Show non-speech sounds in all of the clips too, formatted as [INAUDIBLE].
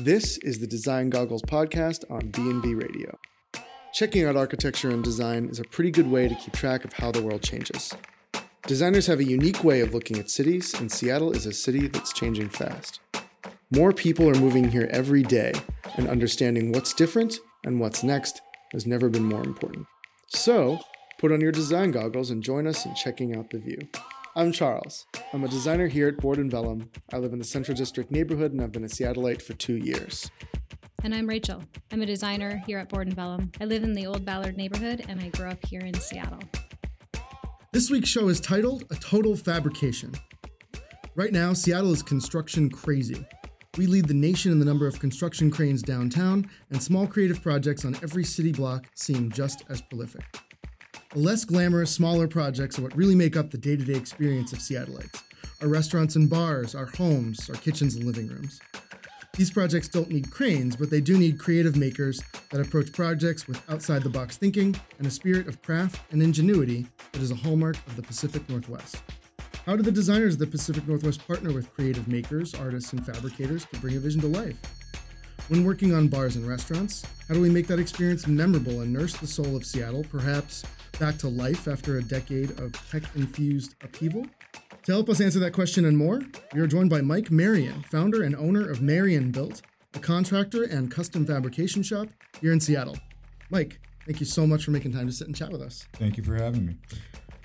This is the Design Goggles podcast on B&V Radio. Checking out architecture and design is a pretty good way to keep track of how the world changes. Designers have a unique way of looking at cities, and Seattle is a city that's changing fast. More people are moving here every day, and understanding what's different and what's next has never been more important. So, put on your design goggles and join us in checking out the view. I'm Charles. I'm a designer here at Board and Vellum. I live in the Central District neighborhood and I've been a Seattleite for two years. And I'm Rachel. I'm a designer here at Board and Vellum. I live in the Old Ballard neighborhood and I grew up here in Seattle. This week's show is titled A Total Fabrication. Right now, Seattle is construction crazy. We lead the nation in the number of construction cranes downtown, and small creative projects on every city block seem just as prolific. The less glamorous, smaller projects are what really make up the day to day experience of Seattleites our restaurants and bars, our homes, our kitchens and living rooms. These projects don't need cranes, but they do need creative makers that approach projects with outside the box thinking and a spirit of craft and ingenuity that is a hallmark of the Pacific Northwest. How do the designers of the Pacific Northwest partner with creative makers, artists, and fabricators to bring a vision to life? When working on bars and restaurants, how do we make that experience memorable and nurse the soul of Seattle, perhaps back to life after a decade of tech infused upheaval? To help us answer that question and more, we are joined by Mike Marian, founder and owner of Marian Built, a contractor and custom fabrication shop here in Seattle. Mike, thank you so much for making time to sit and chat with us. Thank you for having me.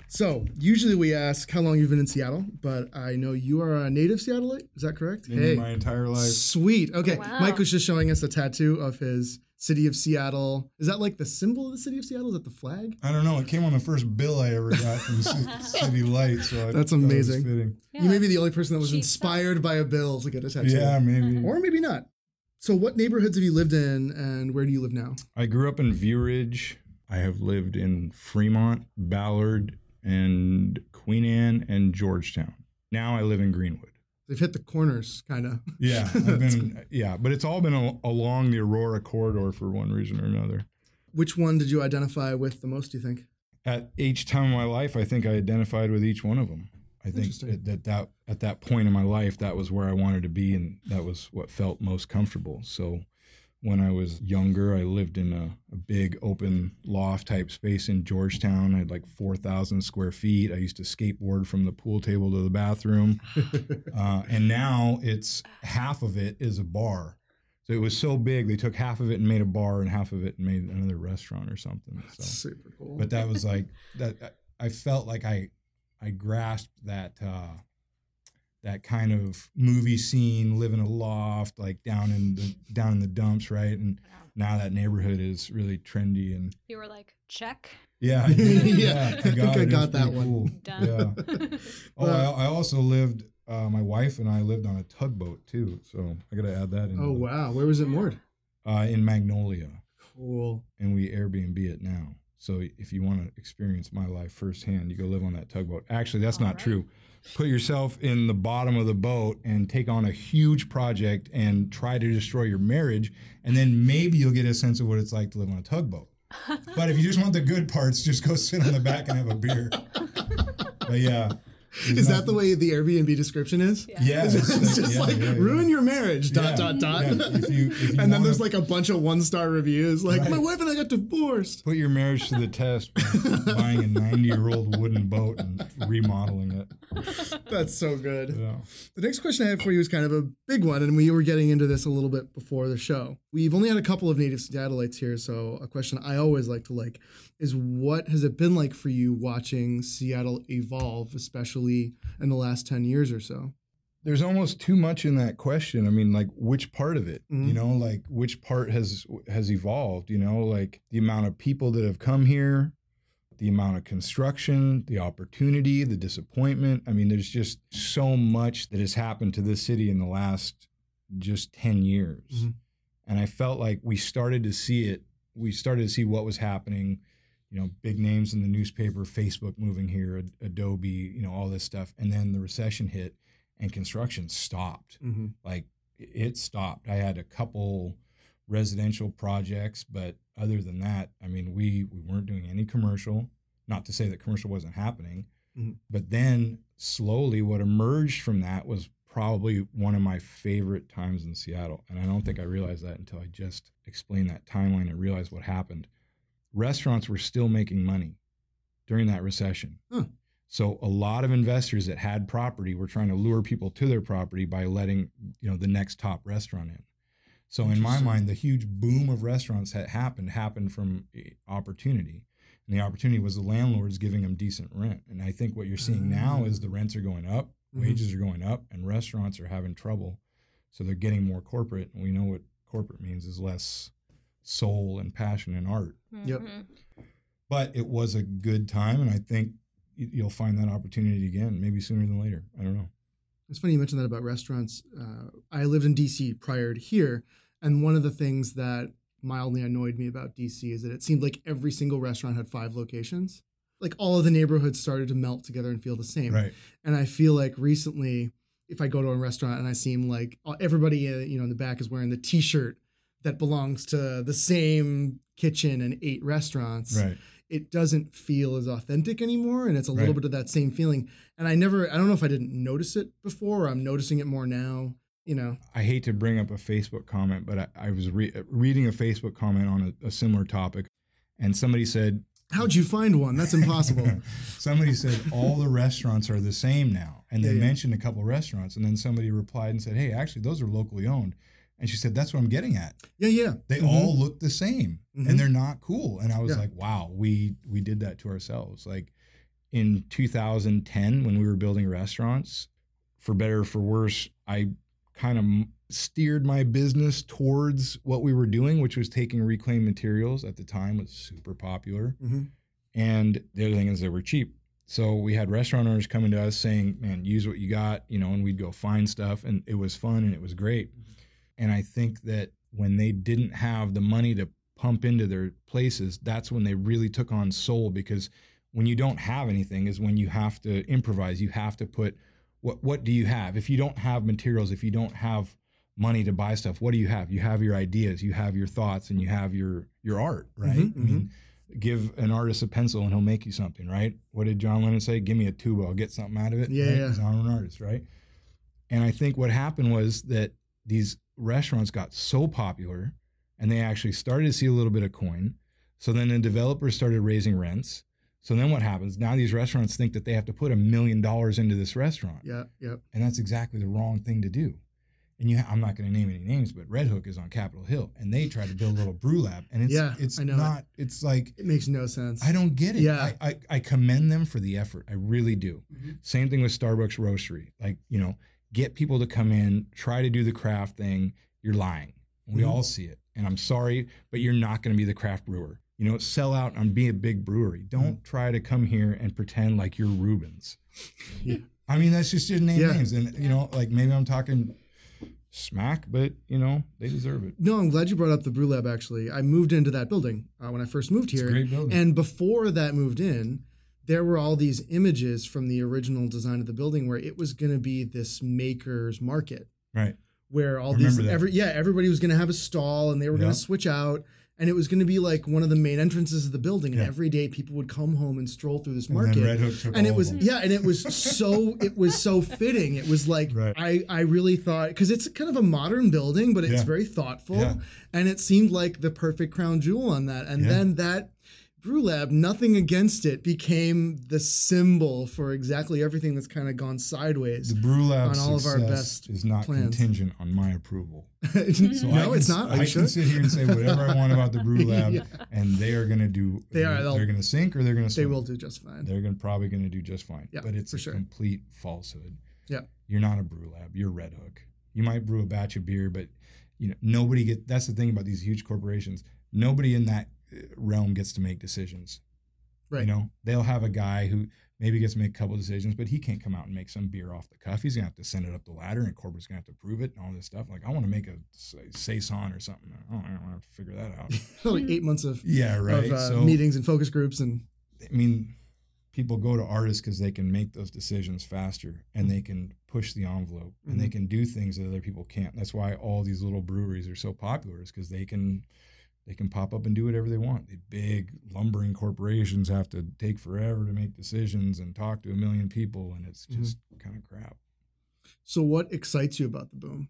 So, usually we ask how long you've been in Seattle, but I know you are a native Seattleite. Is that correct? hey, my entire life. Sweet. Okay. Oh, wow. Mike was just showing us a tattoo of his city of Seattle. Is that like the symbol of the city of Seattle? Is that the flag? I don't know. It came on the first bill I ever got from [LAUGHS] City Light, so I That's thought it was amazing. Yeah, you may be the only person that was cheap inspired by a bill to get a tattoo. Yeah, maybe. Or maybe not. So, what neighborhoods have you lived in and where do you live now? I grew up in View Ridge. I have lived in Fremont, Ballard, and Queen Anne, and Georgetown. Now I live in Greenwood. They've hit the corners, kind of. Yeah, [LAUGHS] I've been. yeah, but it's all been a, along the Aurora corridor for one reason or another. Which one did you identify with the most, do you think? At each time of my life, I think I identified with each one of them. I think that, that that at that point in my life, that was where I wanted to be, and that was what felt most comfortable. So, when I was younger, I lived in a, a big open loft type space in Georgetown. I had like four thousand square feet. I used to skateboard from the pool table to the bathroom, [LAUGHS] uh, and now it's half of it is a bar. So it was so big, they took half of it and made a bar, and half of it and made another restaurant or something. So Super cool. but that was like that i felt like i i grasped that uh that kind of movie scene live in a loft like down in the down in the dumps right and now that neighborhood is really trendy and You were like, check. yeah [LAUGHS] [LAUGHS] Yeah, I think I it. It was got that one. cool. [LAUGHS] Done. yeah oh I, I also lived uh, my wife and i lived on a tugboat too so i gotta add that in oh, wow. Where was it moored? uh, in magnolia Cool. and we Airbnb it now. So if you want to experience my life firsthand, you go live on that tugboat. Actually, that's All not right. true. Put yourself in the bottom of the boat and take on a huge project and try to destroy your marriage, and then maybe you'll get a sense of what it's like to live on a tugboat. [LAUGHS] But if you just want the good parts, just go sit on the back and have a beer. [LAUGHS] But yeah, Is that the way the Airbnb description is? Yeah, It's [LAUGHS] just, it's just yeah, like yeah, yeah. ruin your marriage. Dot Yeah, dot dot. yeah. If you- if you [LAUGHS] and then there's like a bunch of one star reviews, like Right. my wife and I got divorced. Put your marriage to the test by [LAUGHS] buying a 90 year old wooden boat and remodeling it. That's so good. Yeah. The next question I have for you is kind of a big one, and we were getting into this a little bit before the show. We've only had a couple of native Seattleites here, so a question I always like to like is what has it been like for you watching Seattle evolve, especially in the last ten years or so? there's almost too much in that question. I mean, like which part of it, Mhm. you know, like which part has has evolved, you know, like the amount of people that have come here, the amount of construction, the opportunity, the disappointment. I mean, there's just so much that has happened to this city in the last just 10 years. Mhm. And I felt like we started to see it. We started to see what was happening, you know, big names in the newspaper, Facebook moving here, Adobe, you know, all this stuff. And then the recession hit and construction stopped. Mm-hmm. Like it stopped. I had a couple residential projects, but other than that, I mean, we we weren't doing any commercial. Not to say that commercial wasn't happening, Mhm. but then slowly, what emerged from that was probably one of my favorite times in Seattle. And I don't think I realized that until I just explained that timeline and realized what happened. Restaurants were still making money during that recession. Huh. So a lot of investors that had property were trying to lure people to their property by letting, you know, the next top restaurant in. So in my mind, the huge boom of restaurants that happened happened from eh, opportunity. And the opportunity was the landlords giving them decent rent. And I think what you're seeing now is the rents are going up, Mhm. wages are going up, and restaurants are having trouble. So they're getting more corporate. And we know what corporate means is less soul and passion and art. Yep. Mhm. But it was a good time. And I think you'll find that opportunity again, maybe sooner than later. I don't know. It's funny you mentioned that about restaurants. Uh, I lived in DC prior to here, and one of the things that mildly annoyed me about DC is that it seemed like every single restaurant had five locations. Like all of the neighborhoods started to melt together and feel the same. Right. And I feel like recently, if I go to a restaurant and I seem like uh, everybody, uh, you know, in the back is wearing the T-shirt that belongs to the same kitchen and eight restaurants, Right. it doesn't feel as authentic anymore, and it's a little bit of that same feeling. And I never, I don't know if I didn't notice it before, or I'm noticing it more now. You know, I hate to bring up a Facebook comment, but I, I was re- reading a Facebook comment on a, a similar topic, and somebody said, how'd you find one? That's impossible. [LAUGHS] somebody said all the restaurants are the same now, and they Yeah, yeah. mentioned a couple restaurants, and then somebody replied and said, "Hey, actually, those are locally owned." And she said, "That's what I'm getting at. yeah, yeah. They Mhm. all look the same, Mhm. and they're not cool." And I was Yeah. like, "Wow, we we did that to ourselves." Like in 2010, when we were building restaurants, for better or for worse, I kind of steered my business towards what we were doing, which was taking reclaimed materials. At the time, was super popular. hmm And the other thing is they were cheap. So we had restaurant owners coming to us saying, man, use what you got, you know, and we'd go find stuff and it was fun and it was great. And I think that when they didn't have the money to pump into their places, that's when they really took on soul because when you don't have anything is when you have to improvise. You have to put what what do you have? If you don't have materials, if you don't have money to buy stuff, what do you have? You have your ideas, you have your thoughts, and you have your your art, right? Mhm, I mean, give an artist a pencil and he'll make you something, right? What did John Lennon say? Give me a tuba, I'll get something out of it. Yeah, right? yeah. I'm an artist, right? And I think what happened was that these restaurants got so popular and they actually started to see a little bit of coin. So then the developers started raising rents. So then what happens? Now these restaurants think that they have to put a million dollars into this restaurant. Yeah, yeah. And that's exactly the wrong thing to do. And you, I'm not going to name any names, but Redhook is on Capitol Hill, and they tried to build a little brew lab, and it's Yeah, it's I know it. not. It's like It makes no sense. I don't get it. Yeah. I, I, I commend them for the effort. I really do. Mhm. Same thing with Starbucks Roastery. Like, you know, get people to come in, try to do the craft thing. You're lying. We Mhm. all see it. And I'm sorry, but you're not going to be the craft brewer. You know, sell out and be a big brewery. Don't Mm-hmm. try to come here and pretend like you're Reuben's. Yeah. I mean, that's just your name Yeah. names. And, you know, like maybe I'm talking smack, but, you know, they deserve it. No, I'm glad you brought up the Brew Lab. Actually, I moved into that building uh, when I first moved It's a here, great building. and before that moved in, there were all these images from the original design of the building where it was going to be this maker's market. right. where all these that. every yeah everybody was going to have a stall and they were going to switch out and it was going to be like one of the main entrances of the building and Yeah. every day people would come home and stroll through this market then Redhook took and it was yeah and it was [LAUGHS] so it was so fitting it was like Right. i i really thought because it's kind of a modern building but it's Yeah. very thoughtful Yeah. and it seemed like the perfect crown jewel on that and Yeah. then that brew lab nothing against it became the symbol for exactly everything that's kind of gone sideways The Brew Lab on all of our best is not plans. contingent on my approval. [LAUGHS] So no can, it's not I you can sure? sit here and say whatever I want about the [LAUGHS] Brew Lab, Yeah. and they are going to do. They are, They're, going to sink or they're going to. they will do just fine They're to probably going to do just fine. Yeah, but it's a sure. complete falsehood. Yeah. You're not a Brew Lab. You're Redhook. You might brew a batch of beer, but you know nobody get. That's the thing about these huge corporations. Nobody in that realm gets to make decisions. Right. You know, they'll have a guy who maybe gets to make a couple decisions, but he can't come out and make some beer off the cuff. He's gonna have to send it up the ladder, and corporate's gonna have to prove it and all this stuff. Like, I want to make a say, saison or something. I don't, I don't have to figure that out. [LAUGHS] like eight months of, yeah, right. of uh, so, meetings and focus groups and I mean, people go to artists because they can make those decisions faster and they can push the envelope and they Mhm. can do things that other people can't. That's why all these little breweries are so popular, is because they can they can pop up and do whatever they want. The big lumbering corporations have to take forever to make decisions and talk to a million people, and it's Mhm. just kind of crap. So, what excites you about the boom,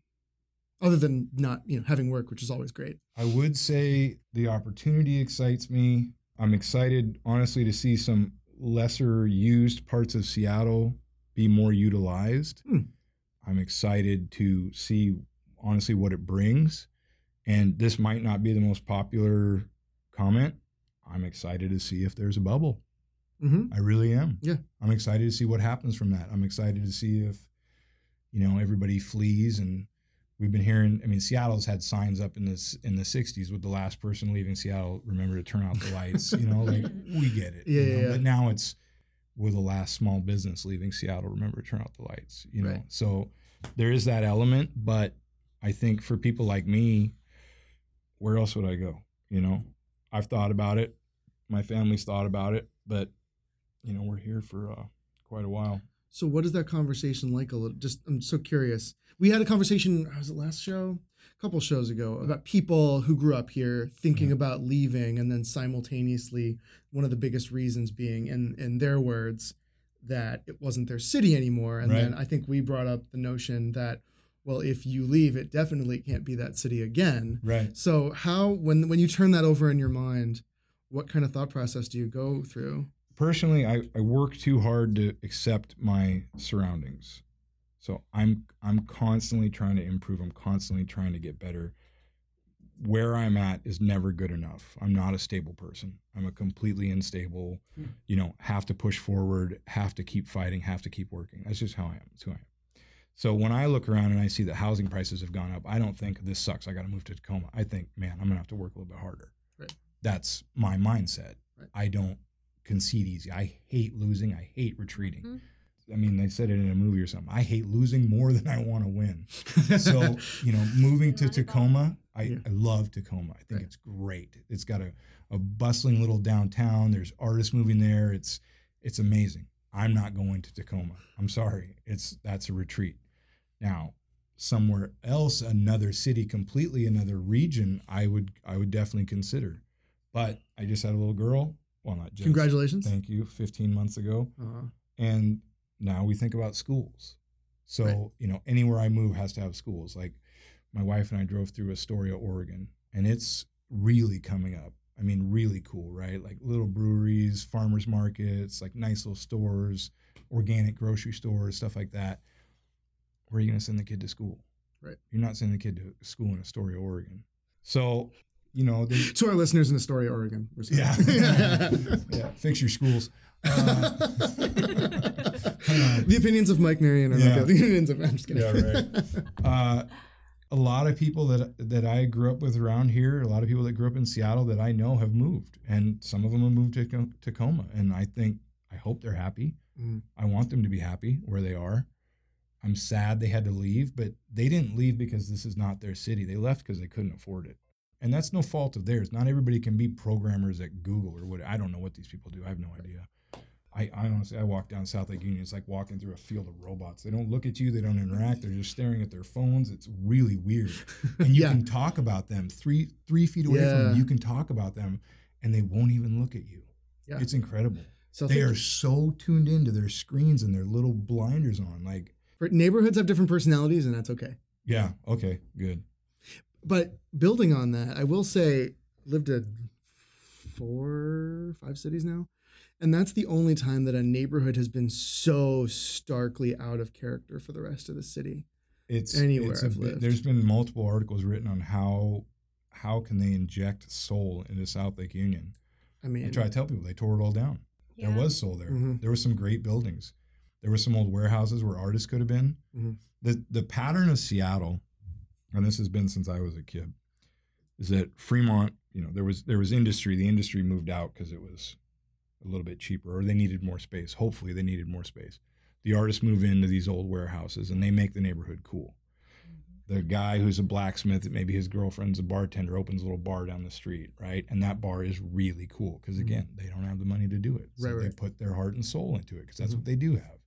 other than not you know having work, which is always great? I would say the opportunity excites me. I'm excited, honestly, to see some lesser used parts of Seattle be more utilized. Hmm. I'm excited to see, honestly, what it brings. And this might not be the most popular comment. I'm excited to see if there's a bubble. Mm-hmm. I really am. Yeah. I'm excited to see what happens from that. I'm excited to see if, you know, everybody flees and we've been hearing. I mean, Seattle's had signs up in this in the '60s with the last person leaving Seattle. Remember to turn out the lights. you know, like [LAUGHS] we get it. Yeah, you know? yeah. But now it's with the last small business leaving Seattle. Remember to turn out the lights. You know, Right. so there is that element. But I think for people like me, where else would I go? You know, I've thought about it. My family's thought about it, but you know, we're here for uh, quite a while. So, what is that conversation like? A little, just I'm so curious. We had a conversation. Was it last show? A couple shows ago about people who grew up here thinking about leaving, and then simultaneously, one of the biggest reasons being, in in their words, that it wasn't their city anymore. And then I think we brought up the notion that, well, if you leave, it definitely can't be that city again. Right. So, how when when you turn that over in your mind, what kind of thought process do you go through? Personally, I, I work too hard to accept my surroundings. So I'm I'm constantly trying to improve. I'm constantly trying to get better. Where I'm at is never good enough. I'm not a stable person. I'm a completely unstable, Hmm. you know, have to push forward, have to keep fighting, have to keep working. That's just how I am. That's who I am. So when I look around and I see that housing prices have gone up, I don't think this sucks. I got to move to Tacoma. I think, man, I'm gonna have to work a little bit harder. Right. That's my mindset. Right. I don't concede easy. I hate losing. I hate retreating. Mhm. I mean, they said it in a movie or something. I hate losing more than I want to win. [LAUGHS] So, you know, moving to Not at all. Tacoma, I, Yeah. I love Tacoma. I think Right. it's great. It's got a, a bustling little downtown. There's artists moving there. It's it's amazing. I'm not going to Tacoma. I'm sorry. It's that's a retreat. Now, somewhere else, another city, completely another region, I would I would definitely consider. But I just had a little girl. Well, not just. Congratulations. Thank you. 15 months ago Uh, and now we think about schools so Right. you know anywhere i move has to have schools like my wife and i drove through astoria oregon and it's really coming up i mean really cool right like little breweries farmers markets like nice little stores organic grocery stores stuff like that where are you going to send the kid to school Right. you're not sending the kid to school in astoria oregon so you know they, to our listeners in Astoria, Oregon. yeah [LAUGHS] yeah fix your schools [LAUGHS] uh, [LAUGHS] the opinions of Mike Marian are Yeah. not the opinions of. I'm just kidding. Yeah, right. uh, a lot of people that that I grew up with around here, a lot of people that grew up in Seattle that I know have moved, and some of them have moved to Tacoma, and I think I hope they're happy. Mhm. I want them to be happy where they are. I'm sad they had to leave, but they didn't leave because this is not their city. They left because they couldn't afford it. And that's no fault of theirs. Not everybody can be programmers at Google or what. I don't know what these people do. I have no idea. I, I honestly, I walk down South Lake Union. It's like walking through a field of robots. They don't look at you. They don't interact. They're just staring at their phones. It's really weird. [LAUGHS] And you yeah. can talk about them three three feet away from Yeah. them. You can talk about them, and they won't even look at you. Yeah. It's incredible. So They are so tuned into their screens and their little blinders on. Like, neighborhoods have different personalities, and that's okay. yeah, okay, good. But building on that, I will say, lived in four, five cities now, and that's the only time that a neighborhood has been so starkly out of character for the rest of the city. It's Anywhere it's a I've bit- lived. There's been multiple articles written on how how can they inject soul into South Lake Union. I mean, I try to tell people they tore it all down. Yeah. There was soul there. Mhm. There were some great buildings. There were some old warehouses where artists could have been. Mhm. The the pattern of Seattle, and this has been since I was a kid, is that Fremont, you know, there was there was industry. The industry moved out because it was a little bit cheaper, or they needed more space. Hopefully, they needed more space. The artists move into these old warehouses, and they make the neighborhood cool. The guy who's a blacksmith, maybe his girlfriend's a bartender, opens a little bar down the street, right? And that bar is really cool because Mhm. again, they don't have the money to do it, so Right, they put their heart and soul into it because that's Mhm. what they do have.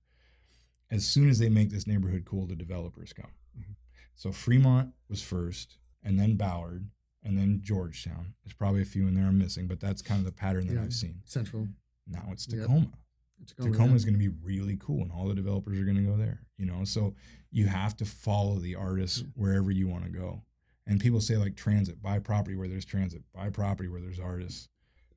As soon as they make this neighborhood cool, the developers come. Mhm. So Fremont was first, and then Ballard, and then Georgetown. There's probably a few in there I'm missing, but that's kind of the pattern that Yeah. I've seen. Central. Now it's Yep. Tacoma. Tacoma, Tacoma yeah. is going to be really cool, and all the developers are going to go there. You know, so you have to follow the artists Mm. wherever you want to go. And people say like transit, buy property where there's transit, buy property where there's artists.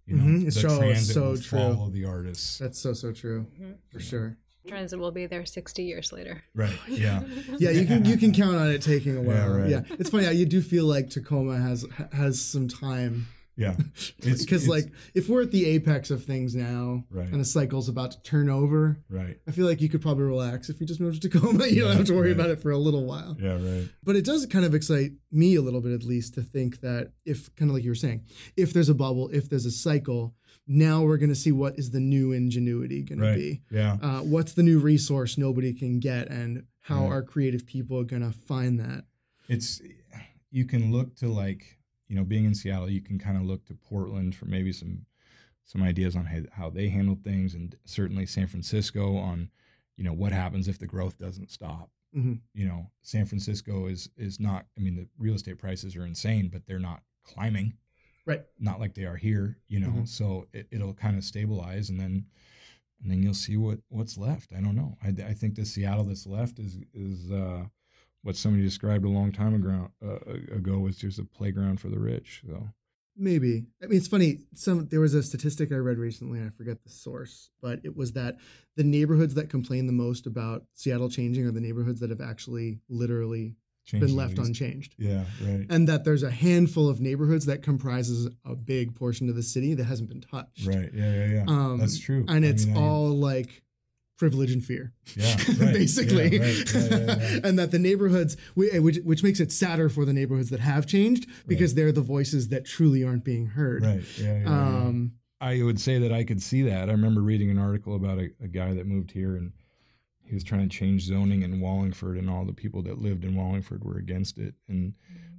You know, Mhm. The so- it's transit so will true. follow the artists. That's so so true for sure. Transit will be there 60 years later. Right. Yeah. [LAUGHS] Yeah, you can you can [LAUGHS] count on it taking a while. Yeah, Yeah, it's funny. You do feel like Tacoma has has some time Yeah. [LAUGHS] Because like if we're at the apex of things now Right. and the cycle's about to turn over, Right. I feel like you could probably relax if you just moved to [LAUGHS] Tacoma. You don't have to worry right. about it for a little while. Yeah. Right. But it does kind of excite me a little bit, at least, to think that if, kind of like you were saying, if there's a bubble, if there's a cycle, now we're going to see what is the new ingenuity going Right. to be. Yeah. Uh, what's the new resource nobody can get, and how are creative people are going to find that? it's you can look to like you know being in Seattle you can kind of look to Portland for maybe some some ideas on how, how they handle things and certainly San Francisco on you know what happens if the growth doesn't stop Mhm. you know San Francisco is is not I mean the real estate prices are insane but they're not climbing Right. not like they are here you know Mhm. so it, it'll kind of stabilize and then and then you'll see what what's left I don't know I, I think the Seattle that's left is is uh what somebody described a long time ago uh, ago was just a playground for the rich. So Maybe. I mean, it's funny. Some there was a statistic I read recently. I forget the source, but it was that the neighborhoods that complain the most about Seattle changing are the neighborhoods that have actually literally been left least. unchanged. Yeah, right, and that there's a handful of neighborhoods that comprises a big portion of the city that hasn't been touched. right. Yeah, yeah, yeah. Um, That's true. And I it's mean, I- all like privilege and fear. Yeah, [LAUGHS] right. basically. Yeah, right. Yeah, [LAUGHS] and that the neighborhoods, which, which makes it sadder for the neighborhoods that have changed because they're the voices that truly aren't being heard. right. Yeah. Um, I would say that I could see that. I remember reading an article about a, a guy that moved here and he was trying to change zoning in Wallingford, and all the people that lived in Wallingford were against it. And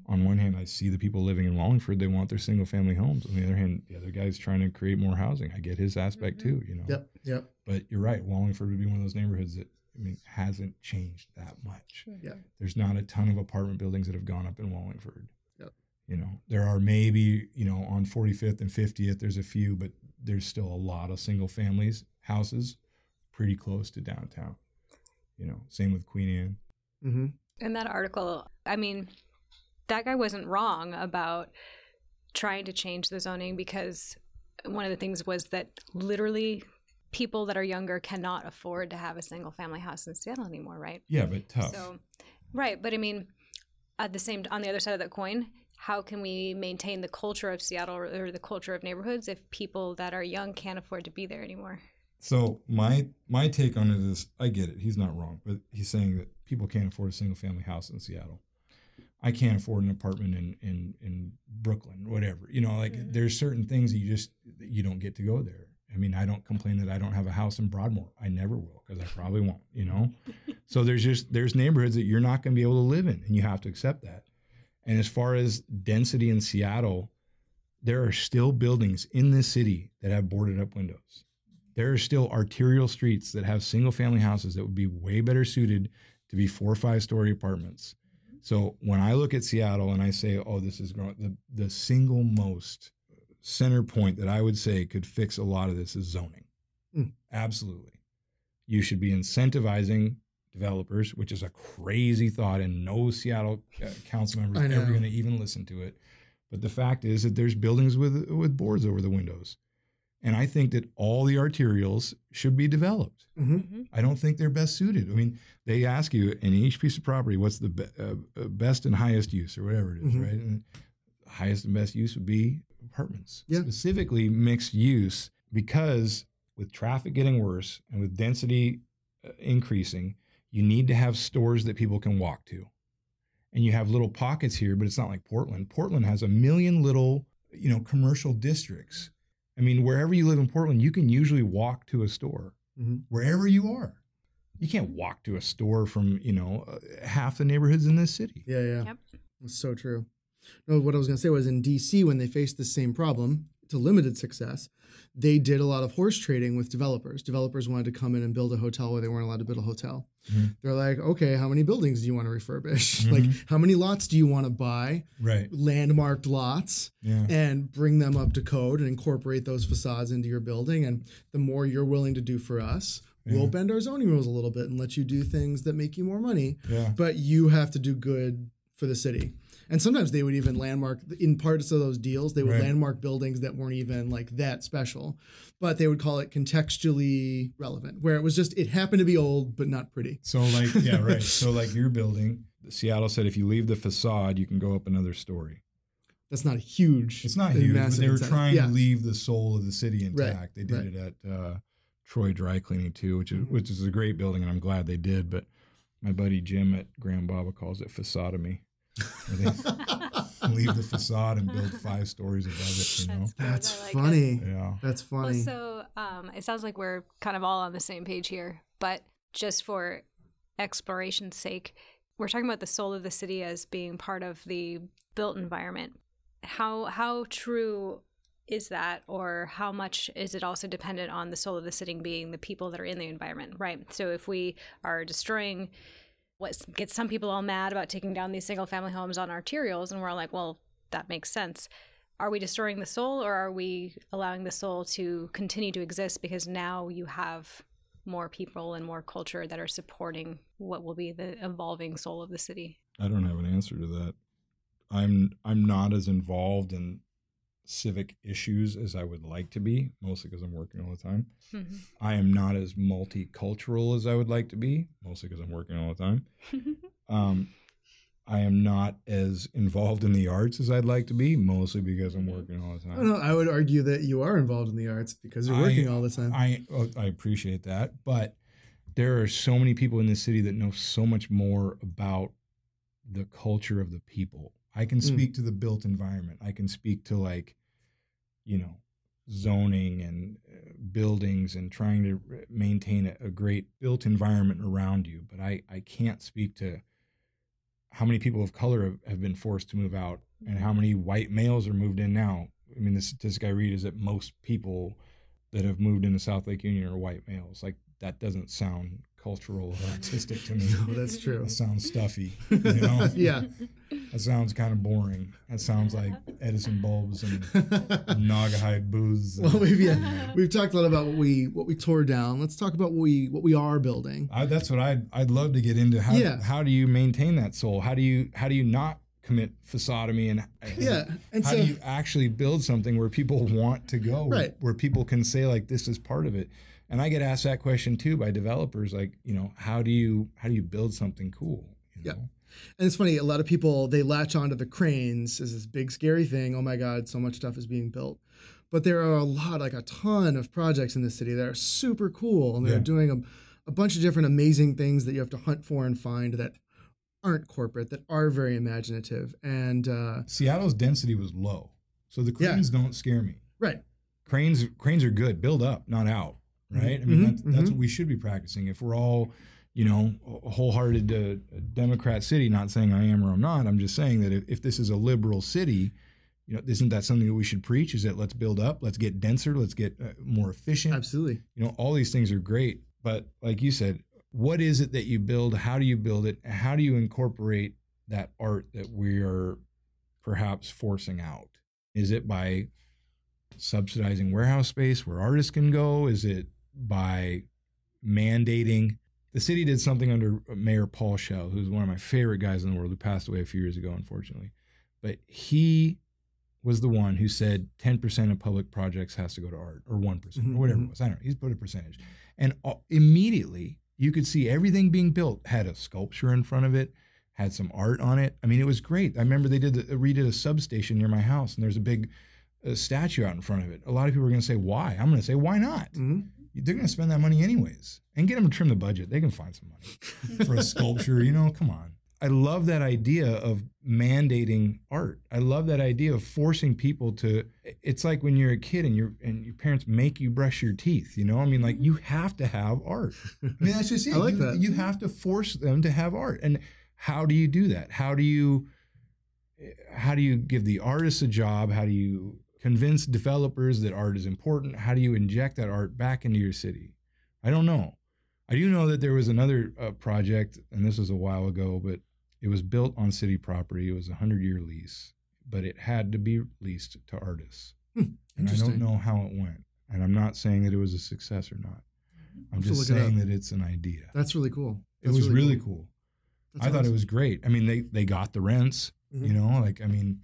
on one hand, I see the people living in Wallingford; they want their single family homes. On the other hand, the other guy's trying to create more housing. I get his aspect too, you know. Yep. Yep. But you're right. Wallingford would be one of those neighborhoods that I mean hasn't changed that much. Yeah. There's not a ton of apartment buildings that have gone up in Wallingford. Yep. You know, there are maybe, you know, on 45th and 50th, there's a few, but there's still a lot of single families, houses pretty close to downtown. You know, same with Queen Anne. Mm-hmm. In that article, I mean, that guy wasn't wrong about trying to change the zoning because one of the things was that literally people that are younger cannot afford to have a single family house in Seattle anymore, right? Yeah, but tough. So, right, but I mean, at the same on the other side of that coin, how can we maintain the culture of Seattle or, the culture of neighborhoods if people that are young can't afford to be there anymore? So my my take on it is, I get it. He's not wrong, but he's saying that people can't afford a single family house in Seattle. I can't afford an apartment in in in Brooklyn, whatever. You know, like Mhm. there's certain things that you just you don't get to go there. I mean, I don't complain that I don't have a house in Broadmoor. I never will because I probably won't. You know, [LAUGHS] so there's just there's neighborhoods that you're not going to be able to live in, and you have to accept that. And as far as density in Seattle, there are still buildings in this city that have boarded up windows there are still arterial streets that have single family houses that would be way better suited to be four or five story apartments. So when I look at Seattle and I say, oh, this is growing, the, the single most center point that I would say could fix a lot of this is zoning. Mm. Absolutely. You should be incentivizing developers, which is a crazy thought, and no Seattle uh, council member I is ever going to even listen to it. But the fact is that there's buildings with with boards over the windows. And I think that all the arterials should be developed. hmm Mm-hmm. I don't think they're best suited. I mean, they ask you in each piece of property, what's the be- uh, uh, best and highest use, or whatever it is, Mhm. right? And highest and best use would be apartments, Yeah. specifically mixed use, because with traffic getting worse and with density uh, increasing, you need to have stores that people can walk to. And you have little pockets here, but it's not like Portland. Portland has a million little, you know, commercial districts. I mean, wherever you live in Portland, you can usually walk to a store hmm wherever you are. You can't walk to a store from, you know, uh, half the neighborhoods in this city. Yeah, yeah. Yep. That's so true. No, what I was going to say was in DC, when they faced the same problem to limited success, they did a lot of horse trading with developers. Developers wanted to come in and build a hotel where they weren't allowed to build a hotel. Mhm. They're like, okay, how many buildings do you want to refurbish? Mhm. [LAUGHS] Like, how many lots do you want to buy? Right. Landmarked lots Yeah. and bring them up to code and incorporate those facades into your building. And the more you're willing to do for us, we'll bend our zoning rules a little bit and let you do things that make you more money. Yeah. But you have to do good for the city. And sometimes they would even landmark in parts of those deals, they would Right. landmark buildings that weren't even like that special, but they would call it contextually relevant, where it was just, it happened to be old, but not pretty. So like yeah, [LAUGHS] right. So like your building, Seattle said if you leave the facade, you can go up another story. That's not huge. It's not huge, but they were trying Yeah. to leave the soul of the city Right, intact. They did right. it at uh, Troy Dry Cleaning too, which is Mhm. which is a great building, and I'm glad they did. But my buddy Jim at Grand Baba calls it facadomy. Where they [LAUGHS] leave the facade and build five stories above it. You know. That's. That's I like it. funny. Yeah. That's Well, funny. so um, it sounds like we're kind of all on the same page here, but just for exploration's sake, we're talking about the soul of the city as being part of the built environment. How how true is that, or how much is it also dependent on the soul of the city being the people that are in the environment, right? So if we are destroying what gets some people all mad about taking down these single family homes on arterials, and we're all like, well, that makes sense are we destroying the soul or are we allowing the soul to continue to exist because now you have more people and more culture that are supporting what will be the evolving soul of the city I don't have an answer to that. I'm I'm not as involved in civic issues as I would like to be, mostly because I'm working all the time. [LAUGHS] I am not as multicultural as I would like to be, mostly because I'm working all the time. [LAUGHS] Um, I am not as involved in the arts as I'd like to be, mostly because I'm working all the time. don't I would argue that you are involved in the arts because you're I- working all the time. I oh, I appreciate that, but there are so many people in this city that know so much more about the culture of the people. I can Mm. speak to the built environment. I can speak to like, you know, zoning and uh, buildings and trying to maintain a, a great built environment around you. But I I can't speak to how many people of color have, have been forced to move out and how many white males are moved in now. I mean, the statistic I read is that most people that have moved into South Lake Union are white males. Like that doesn't sound cultural or artistic to me. [LAUGHS] no, that's true. That sounds stuffy. You [LAUGHS] know, yeah. That sounds kind of boring. That sounds like Edison bulbs and [LAUGHS] Naugahyde booths. and- well, we've yeah, we've talked a lot about what we what we tore down. Let's talk about what we what we are building. I, that's what I'd I'd love to get into. How Yeah. how do you maintain that soul? How do you how do you not commit facadomy and and Yeah, and how so do you actually build something where people want to go Right. where people can say like this is part of it and i get asked that question too by developers like you know how do you how do you build something cool you Yeah. And it's funny, a lot of people they latch onto the cranes as this big scary thing. Oh my God, so much stuff is being built. But there are a lot, like a ton of projects in the city that are super cool, and they're Yeah. doing a, a bunch of different amazing things that you have to hunt for and find that aren't corporate, that are very imaginative. And uh, seattle's density was low so the Yeah. cranes don't scare me right, cranes cranes are good build up not out right i mean Mhm, that's, that's mhm. what we should be practicing if we're all you know a wholehearted uh, democrat city not saying i am or i'm not i'm just saying that if, if this is a liberal city you know isn't that something that we should preach? Is that let's build up let's get denser let's get uh, more efficient? Absolutely. you know all these things are great but like you said what is it that you build? How do you build it? How do you incorporate that art that we are perhaps forcing out? Is it by subsidizing warehouse space where artists can go? Is it by mandating the city did something under mayor Paul Schell who's one of my favorite guys in the world who passed away a few years ago unfortunately but he was the one who said 10% of public projects has to go to art or one Mhm, or whatever it was. I don't know. He's put a percentage. And uh, immediately you could see everything being built had a sculpture in front of it, had some art on it. I mean, it was great. I remember they did the, redid a substation near my house and there's a big uh, statue out in front of it. A lot of people are going to say, why? I'm going to say, why not? Mhm. They're going to spend that money anyways and get them to trim the budget. They can find some money for a [LAUGHS] sculpture. You know, come on. I love that idea of mandating art. I love that idea of forcing people to. It's like when you're a kid and your and your parents make you brush your teeth. You know, I mean, like you mm-hmm. have to have art. I mean, that's just [LAUGHS] it. I like you, that. You have to force them to have art. And how do you do that? How do you eh, how do you give the artists a job? How do you convince developers that art is important? How do you inject that art back into your city? I don't know. I do know that there was another uh, project, and this was a while ago, but it was built on city property. It was a hundred year lease, but it had to be leased to artists. Hmm, and I don't know how it went. And I'm not saying that it was a success or not. I'm just it saying that it's an idea. That's really cool. it was really cool. That's I thought it was great. I mean, they they got the rents, Mhm. you know, like I mean,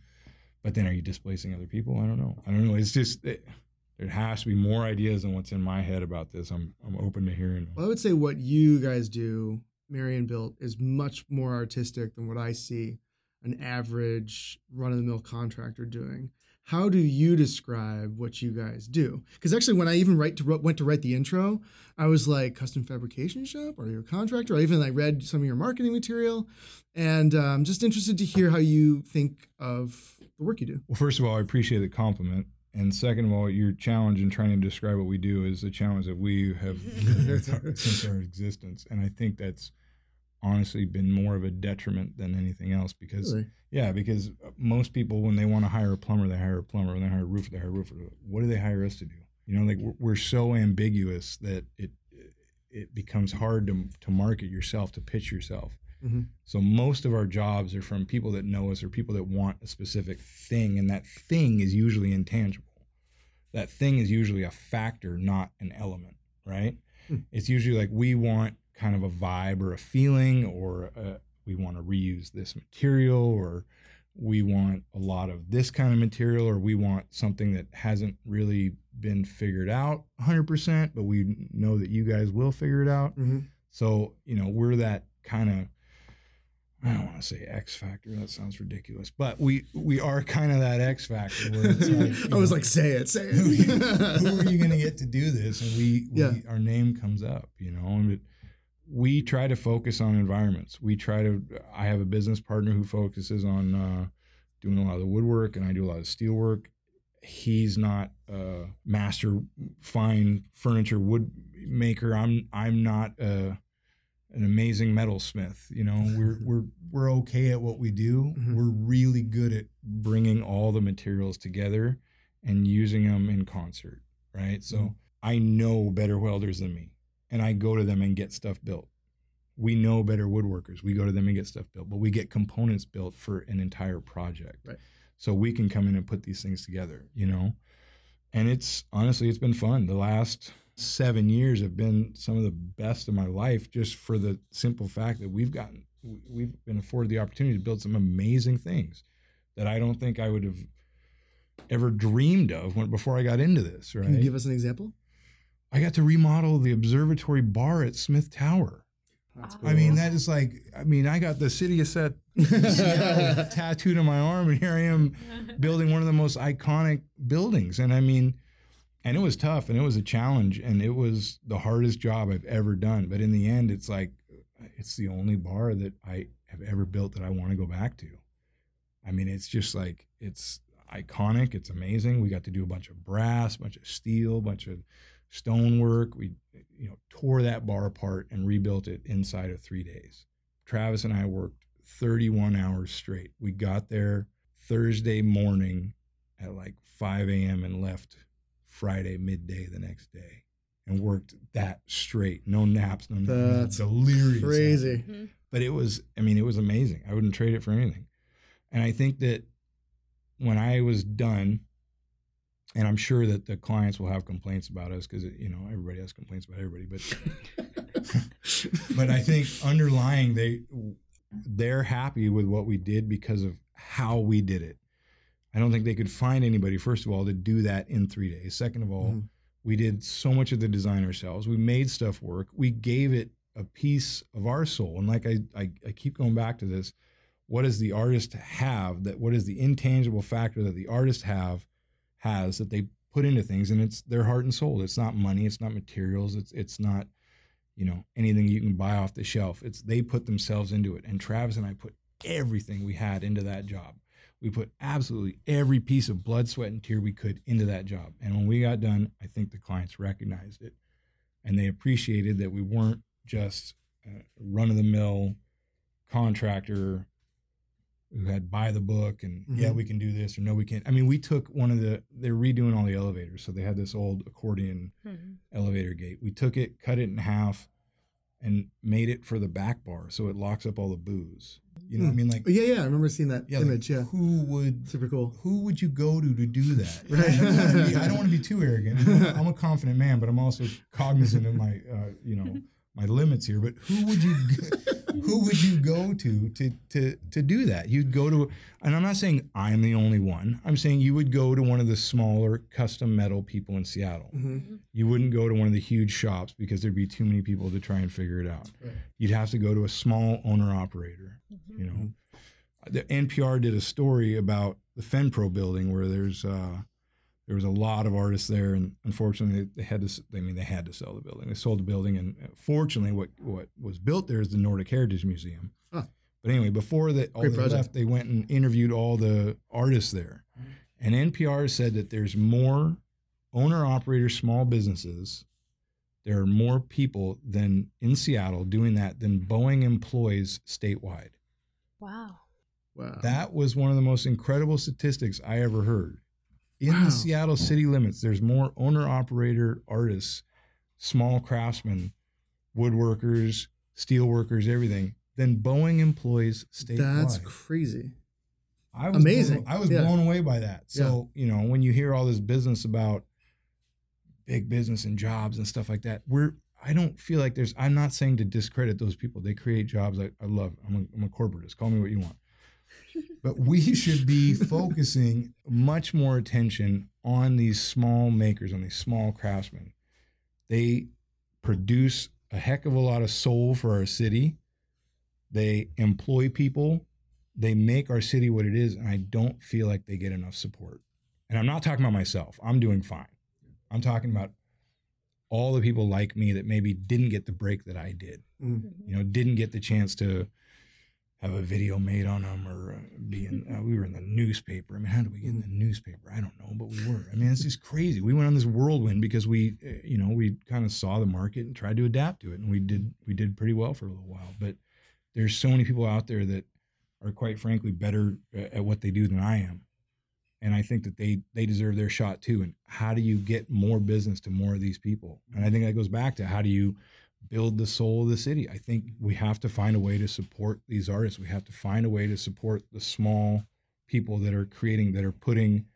but then are you displacing other people? I don't know. I don't know. It's just it, there has to be more ideas than what's in my head about this. I'm I'm open to hearing. Well, I would say what you guys do, Marian built, is much more artistic than what I see an average run of the mill contractor doing. How do you describe what you guys do? Because actually, when I even write to went to write the intro, I was like, "Custom fabrication shop? Are you a contractor?" I even I read some of your marketing material, and I'm just interested to hear how you think of the work you do. Well, first of all, I appreciate the compliment. And second of all, your challenge in trying to describe what we do is a challenge that we have lived with our- since our existence. And I think that's honestly been more of a detriment than anything else because, Really? yeah, because most people, when they want to hire a plumber, they hire a plumber. When they hire a roofer, they hire a roofer. What do they hire us to do? You know, like we're, we're so ambiguous that it it becomes hard to, to market yourself, to pitch yourself. Mhm. So most of our jobs are from people that know us or people that want a specific thing, and that thing is usually intangible. That thing is usually a factor, not an element, right? Hmm. It's usually like we want kind of a vibe or a feeling, or uh we want to reuse this material, or we want a lot of this kind of material, or we want something that hasn't really been figured out 100%, but we know that you guys will figure it out. Mm-hmm. So, you know, we're that kind of I don't want to say X factor. That sounds ridiculous, but we we are kind of that X factor. Where it's like, [LAUGHS] I was know, like, "Say it, say who, it." [LAUGHS] who are you going to get to do this? And we, we our name comes up, you know. And it, we try to focus on environments. We try to. I have a business partner who focuses on uh, doing a lot of the woodwork, and I do a lot of steel work. He's not a master fine furniture wood maker. I'm I'm not a an amazing metalsmith. You know, we're [LAUGHS] we're we're okay at what we do. Mhm. We're really good at bringing all the materials together and using them in concert, right? So Mhm. I know better welders than me, and I go to them and get stuff built. We know better woodworkers. We go to them and get stuff built, but we get components built for an entire project. Right. So we can come in and put these things together, you know? And it's honestly, it's been fun. The last seven years have been some of the best of my life just for the simple fact that we've gotten, we- we've been afforded the opportunity to build some amazing things that I don't think I would have ever dreamed of when before I got into this, right? Can you give us an example? I got to remodel the observatory bar at Smith Tower. That's I mean, that is like, I mean, I got the city of Set [LAUGHS] tattooed on my arm, and here I am [LAUGHS] building one of the most iconic buildings. And I mean, and it was tough and it was a challenge and it was the hardest job I've ever done. But in the end, it's like, it's the only bar that I have ever built that I want to go back to. I mean, it's just like, it's iconic. It's amazing. We got to do a bunch of brass, a bunch of steel, a bunch of stonework. We, you know, tore that bar apart and rebuilt it inside of three days. Travis and I worked 31 hours straight. We got there Thursday morning at like 5 a.m. and left Friday midday the next day and worked that straight. No naps, no nothing. That's delirious. Crazy. Mhm. But it was, I mean, it was amazing. I wouldn't trade it for anything. And I think that when I was done, and I'm sure that the clients will have complaints about us because you know everybody has complaints about everybody, but [LAUGHS] but I think underlying they they're happy with what we did because of how we did it. I don't think they could find anybody first of all to do that in 3 days. Second of all, Mhm. we did so much of the design ourselves. We made stuff work. We gave it a piece of our soul. And like I I, I keep going back to this, what does the artist have that what is the intangible factor that the artist have has that they put into things and it's their heart and soul. It's not money, it's not materials, it's it's not you know anything you can buy off the shelf. It's they put themselves into it. And Travis and I put everything we had into that job. We put absolutely every piece of blood, sweat, and tear we could into that job. And when we got done, I think the clients recognized it and they appreciated that we weren't just a run of the mill contractor who had buy the book and yeah, Mhm. we can do this or no, we can't. I mean, we took one of the, they're redoing all the elevators. So they had this old accordion Mhm. elevator gate. We took it, cut it in half, and made it for the back bar, so it locks up all the booze. You know, what I mean, like Oh, yeah, yeah. I remember seeing that yeah, like, image. yeah, who would super cool. who would you go to to do [LAUGHS] that? Right. I don't wanna be- I don't want to be too arrogant. I'm [LAUGHS] a- I'm a confident man, but I'm also cognizant of my, uh, you know, my limits here. But who would you, [LAUGHS] who would you go to to to to do that? You'd go to, and I'm not saying I'm the only one. I'm saying you would go to one of the smaller custom metal people in Seattle. hmm You wouldn't go to one of the huge shops because there'd be too many people to try and figure it out. Right. You'd have to go to a small owner operator. You know, the NPR did a story about the FenPro building where there's uh, there was a lot of artists there, and unfortunately they had to. s- I mean, they had to sell the building. They sold the building, and uh, fortunately, what what was built there is the Nordic Heritage Museum. Huh. But anyway, before that all they left, they went and interviewed all the artists there, and NPR said that there's more owner operator small businesses. There are more people than in Seattle doing that than Boeing employs statewide. Wow. Wow. That was one of the most incredible statistics I ever heard. In Wow. the Seattle city limits, there's more owner operator artists, small craftsmen, woodworkers, steel workers, everything than Boeing employees statewide. That's crazy. I was amazing. Blown, I was Yeah. blown away by that. So, you know, when you hear all this business about big business and jobs and stuff like that, we're I don't feel like there's I'm not saying to discredit those people. They create jobs. I, I love. I'm a, I'm a corporatist. Call me what you want. But we should be focusing much more attention on these small makers, on these small craftsmen. They produce a heck of a lot of soul for our city. They employ people. They make our city what it is. And I don't feel like they get enough support. And I'm not talking about myself. I'm doing fine. I'm talking about all the people like me that maybe didn't get the break that I did. Mm. You know, didn't get the chance to have a video made on them or uh, be in. Uh, we were in the newspaper. I mean, how did we get in the newspaper? I don't know, but we were. I mean, it's just crazy. We went on this whirlwind because we, uh, you know, we kind of saw the market and tried to adapt to it, and we did. We did pretty well for a little while. But there's so many people out there that are, quite frankly, better uh, at what they do than I am and I think that they they deserve their shot too. And how do you get more business to more of these people? And I think that goes back to how do you build the soul of the city? I think we have to find a way to support these artists. We have to find a way to support the small people that are creating, that are putting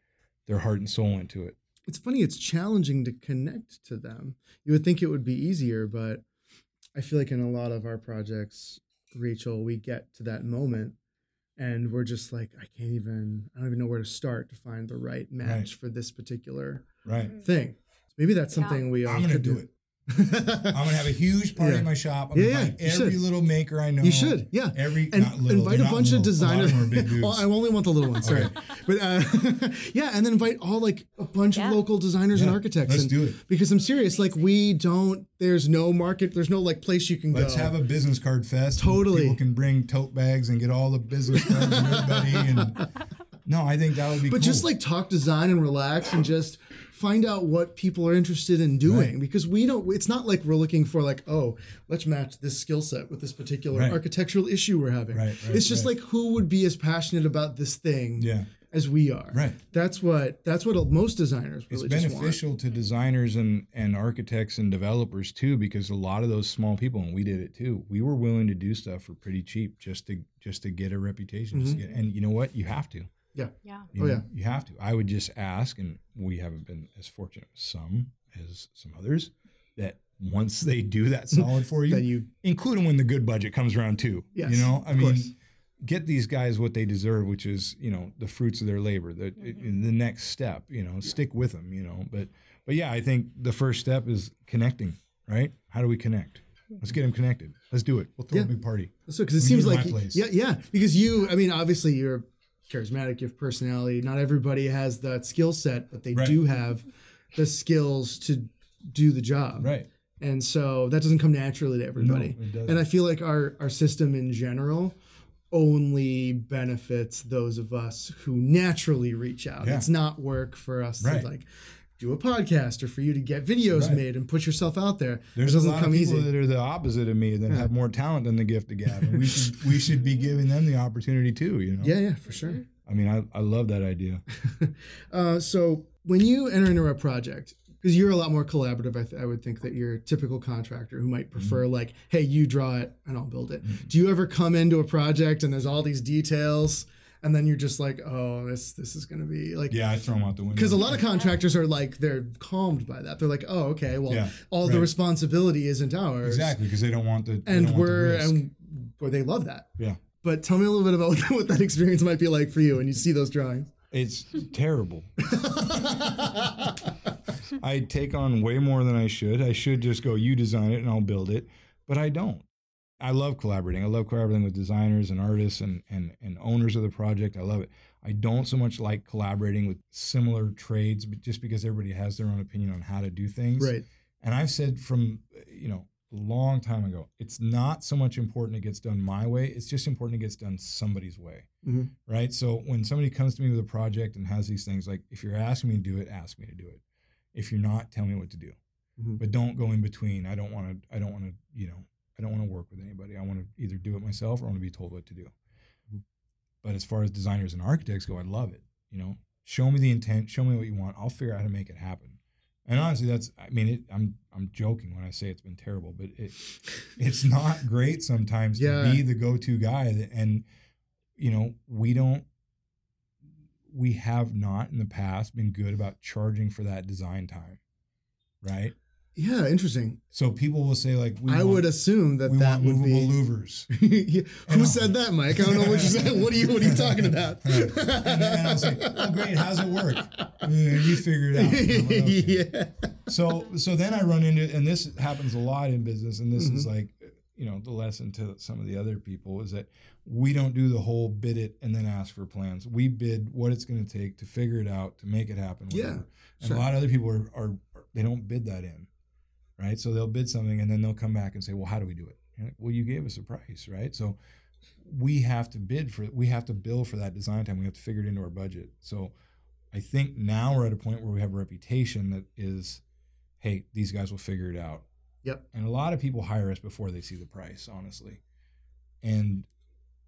their heart and soul into it. It's funny, it's challenging to connect to them. You would think it would be easier, but I feel like in a lot of our projects, Rachel, we get to that moment and we're just like, I can't even, I don't even know where to start to find the right match Right. for this particular Right. Mm. thing. Maybe that's Yeah. something we all I'm gonna could do it. I'm gonna have a huge party Yeah. in my shop. I'm Yeah, gonna yeah, invite you every should. little maker I know. You should, yeah. Every and not little, invite a bunch of little. A lot designers. them are big dudes. [LAUGHS] well, I only want the little ones. Sorry, but uh, [LAUGHS] yeah, and then invite all like a bunch Yeah. of local designers and architects. let's and, do it. Because I'm serious. Like we don't. There's no market. There's no like place you can go. Let's have a business card fest. Totally. People can bring tote bags and get all the business cards and everybody. And [LAUGHS] no, I think that would be. but cool. just like talk design and relax and just find out what people are interested in doing Right. because we don't it's not like we're looking for like oh let's match this skill set with this particular Right. architectural issue we're having Right, it's just like who would be as passionate about this thing yeah, as we are Right. that's what that's what most designers it's really just want beneficial to designers and and architects and developers too because a lot of those small people and we did it too. We were willing to do stuff for pretty cheap just to just to get a reputation. just mm-hmm. to get, and you know what? You have to. Yeah Yeah. You Oh, yeah. you have to. I would just ask, and we haven't been as fortunate as some as some others that once they do that [LAUGHS] solid for you, then you include them when the good budget comes around too. Yes, you know, I of mean, course. get these guys what they deserve, which is you know the fruits of their labor. The mm-hmm. the next step, you know, stick with them. You know, but but yeah, I think the first step is connecting. Right? How do we connect? Let's get them connected. Let's do it. We'll throw Yeah. a big party. So, because it We seems like yeah, yeah. Because you, I mean, obviously you're charismatic, you have personality. Not everybody has that skill set, but they Right. do have the skills to do the job. Right. And so that doesn't come naturally to everybody. it and I feel like our our system in general only benefits those of us who naturally reach out. Yeah. It's not work for us Right. to like do a podcast or for you to get videos Right. made and put yourself out there. There's it a doesn't lot of people easy. that are the opposite of me that have more talent than the gift of gab. And we should we should be giving them the opportunity too. You know. yeah, yeah, for sure. Mm-hmm. I mean, I, I love that idea. [LAUGHS] Uh, so when you enter into a project, because you're a lot more collaborative. I, th- I would think that you're a typical contractor who might prefer mm-hmm. like, hey, you draw it and I'll build it. Mm-hmm. Do you ever come into a project and there's all these details, and then you're just like, oh, this this is gonna be like, Yeah, I throw them out the window. because a lot of contractors are like they're calmed by that. They're like, oh, okay, well, Yeah, all the responsibility isn't ours, exactly because they don't want the and don't want the we're risk. and or they love that. yeah. But tell me a little bit about what, [LAUGHS] what that experience might be like for you when you see those drawings. It's terrible. [LAUGHS] I take on way more than I should. I should just go, you design it and I'll build it, but I don't. I love collaborating. I love collaborating with designers and artists and, and, and owners of the project. I love it. I don't so much like collaborating with similar trades but just because everybody has their own opinion on how to do things. Right. And I've said from, you know, a long time ago, it's not so much important it gets done my way. It's just important it gets done somebody's way. Mhm. Right. So when somebody comes to me with a project and has these things, like if you're asking me to do it, ask me to do it. If you're not, tell me what to do. Mhm. But don't go in between. I don't want to, I don't want to, you know, I don't want to work with anybody. I want to either do it myself or I want to be told what to do. Mhm. But as far as designers and architects go, I love it. You know, show me the intent, show me what you want. I'll figure out how to make it happen. And honestly, that's I mean, it, I'm I'm joking when I say it's been terrible, but it [LAUGHS] it's not great sometimes Yeah. to be the go-to guy. That, and you know, we don't we have not in the past been good about charging for that design time, right? Yeah, interesting. So people will say like, we I want, would assume that that would movable be. louvers. Yeah. [LAUGHS] Who said that, Mike? I don't know what you said. What are you What are you talking [LAUGHS] about? and, then I'll say, "Oh, great! How's it work? "Uh, you figure it out." Like, "Okay." [LAUGHS] yeah. so so then I run into and this happens a lot in business and this is Mm-hmm. like you know the lesson to some of the other people is that we don't do the whole bid it and then ask for plans. We bid what it's going to take to figure it out to make it happen. Yeah, and sure. a lot of other people are, are they don't bid that in, right? So they'll bid something and then they'll come back and say, well, how do we do it? Like, well, you gave us a price, right? So we have to bid for we have to bill for that design time. We have to figure it into our budget. So I think now we're at a point where we have a reputation that is, hey, these guys will figure it out. Yep. And a lot of people hire us before they see the price, honestly. And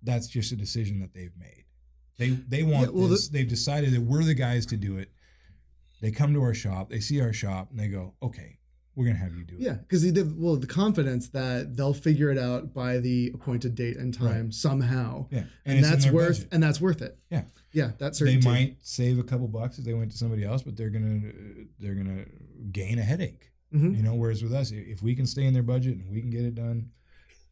that's just a decision that they've made. They they want Yeah, well, this. they've decided that we're the guys to do it. They come to our shop, they see our shop, and they go, "Okay, we're gonna have you do it." Yeah, because they did well the confidence that they'll figure it out by the appointed date and time somehow, yeah, and, it's in that's worth budget. and that's worth it. Yeah. yeah, that's certainly. They might save a couple bucks if they went to somebody else, but they're gonna they're gonna gain a headache. Mhm. You know, whereas with us, if we can stay in their budget and we can get it done,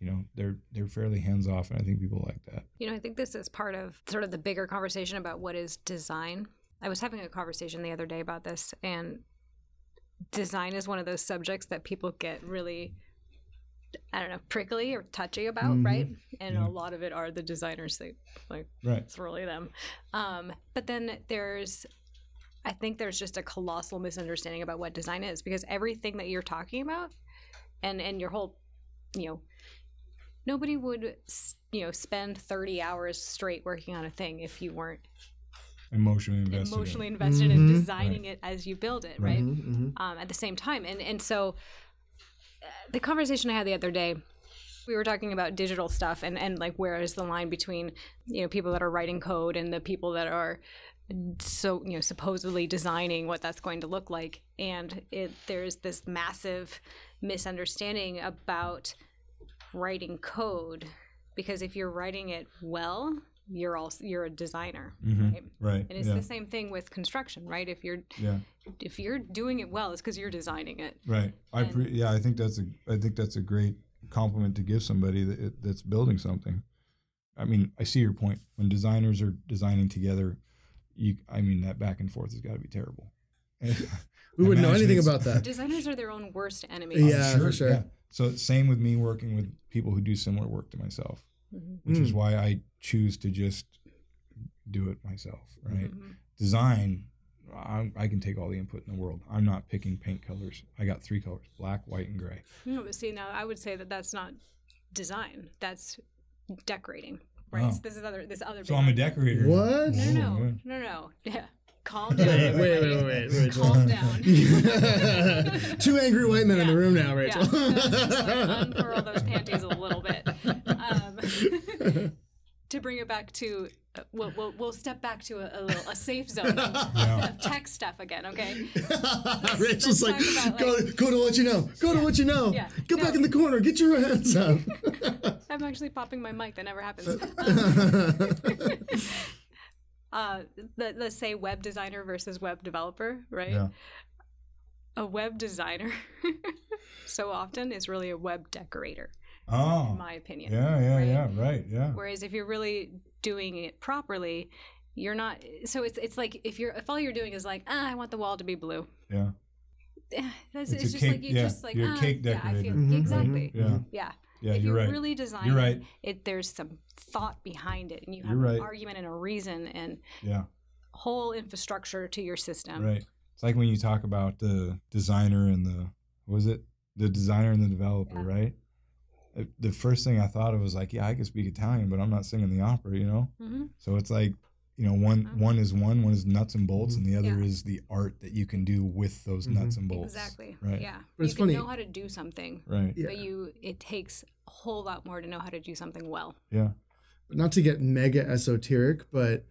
you know, they're they're fairly hands off, and I think people like that. You know, I think this is part of sort of the bigger conversation about what is design. I was having a conversation the other day about this, and design is one of those subjects that people get really, I don't know, prickly or touchy about, Mhm. right? And Yeah. a lot of it are the designers. They like Right. it's really them. Um, but then there's, I think there's just a colossal misunderstanding about what design is because everything that you're talking about, and and your whole, you know, nobody would, you know, spend 30 hours straight working on a thing if you weren't Emotionally invested. emotionally it. invested in Mhm. designing it as you build it, right? Mhm, mhm. um, at the same time. And and so uh, the conversation I had the other day, we were talking about digital stuff and and like where is the line between you know people that are writing code and the people that are so you know supposedly designing what that's going to look like and it there's this massive misunderstanding about writing code because if you're writing it well you're also you're a designer Mhm. right Right. and it's yeah. the same thing with construction right if you're yeah. if you're doing it well, it's because you're designing it. Right. I pre- yeah. I think that's a I think that's a great compliment to give somebody that that's building something. I mean, I see your point. When designers are designing together, you I mean that back and forth has got to be terrible. [LAUGHS] We wouldn't know anything about that. Designers are their own worst enemies. Yeah, for sure. So same with me working with people who do similar work to myself, Mhm. which is Mm. why I choose to just do it myself. Right. Mhm. Design, I, I can take all the input in the world. I'm not picking paint colors. I got three colors: black, white, and gray. [LAUGHS] No, but see, now I would say that that's not design. That's decorating, right? Oh. So this is other. This other. So big I'm a decorator. What? No, Oh, no, no, no. Yeah, calm down. Wait, wait, everybody. wait, wait, Rachel. Calm [LAUGHS] down. [LAUGHS] Two angry white men in the room now, Rachel. Yeah, just like unfurl those panties a little bit. Um, [LAUGHS] to bring it back to uh, we'll, we'll we'll step back to a, a little a safe zone of, [LAUGHS] Yeah. of tech stuff again. Okay. [LAUGHS] Rachel's like, let's talk about, go, go to what you know. Go to what you know. Yeah. Get No. back in the corner. Get your hands up. I'm actually popping my mic. That never happens. uh, let, let's say web designer versus web developer, right? Yeah. A web designer so often is really a web decorator, Oh. in my opinion. Yeah, yeah, right? yeah. Right. Yeah. Whereas if you're really doing it properly, you're not. So it's it's like if you're if all you're doing is like ah I want the wall to be blue. Yeah. Eh, That's, It's it's, just cake- like you yeah, just like you're a ah, cake yeah, I feel, decorator. Mhm, exactly. Yeah. Yeah. Yeah. if You're you're right. really designing, right. it there's some thought behind it, and you You're have right. an argument and a reason and Yeah. whole infrastructure to your system. Right. It's like when you talk about the designer and the what was it the designer and the developer, Yeah. right? Uh, The first thing I thought of was like, yeah, I can speak Italian, but I'm not singing the opera, you know. hmm So it's like, you know, one Mhm. one is one, one is nuts and bolts, and the other Yeah. is the art that you can do with those Mhm. nuts and bolts. Exactly. Right. Yeah. But it's you can funny- know how to do something, Right. Yeah. but you it takes a whole lot more to know how to do something well. Yeah. not to get mega esoteric, but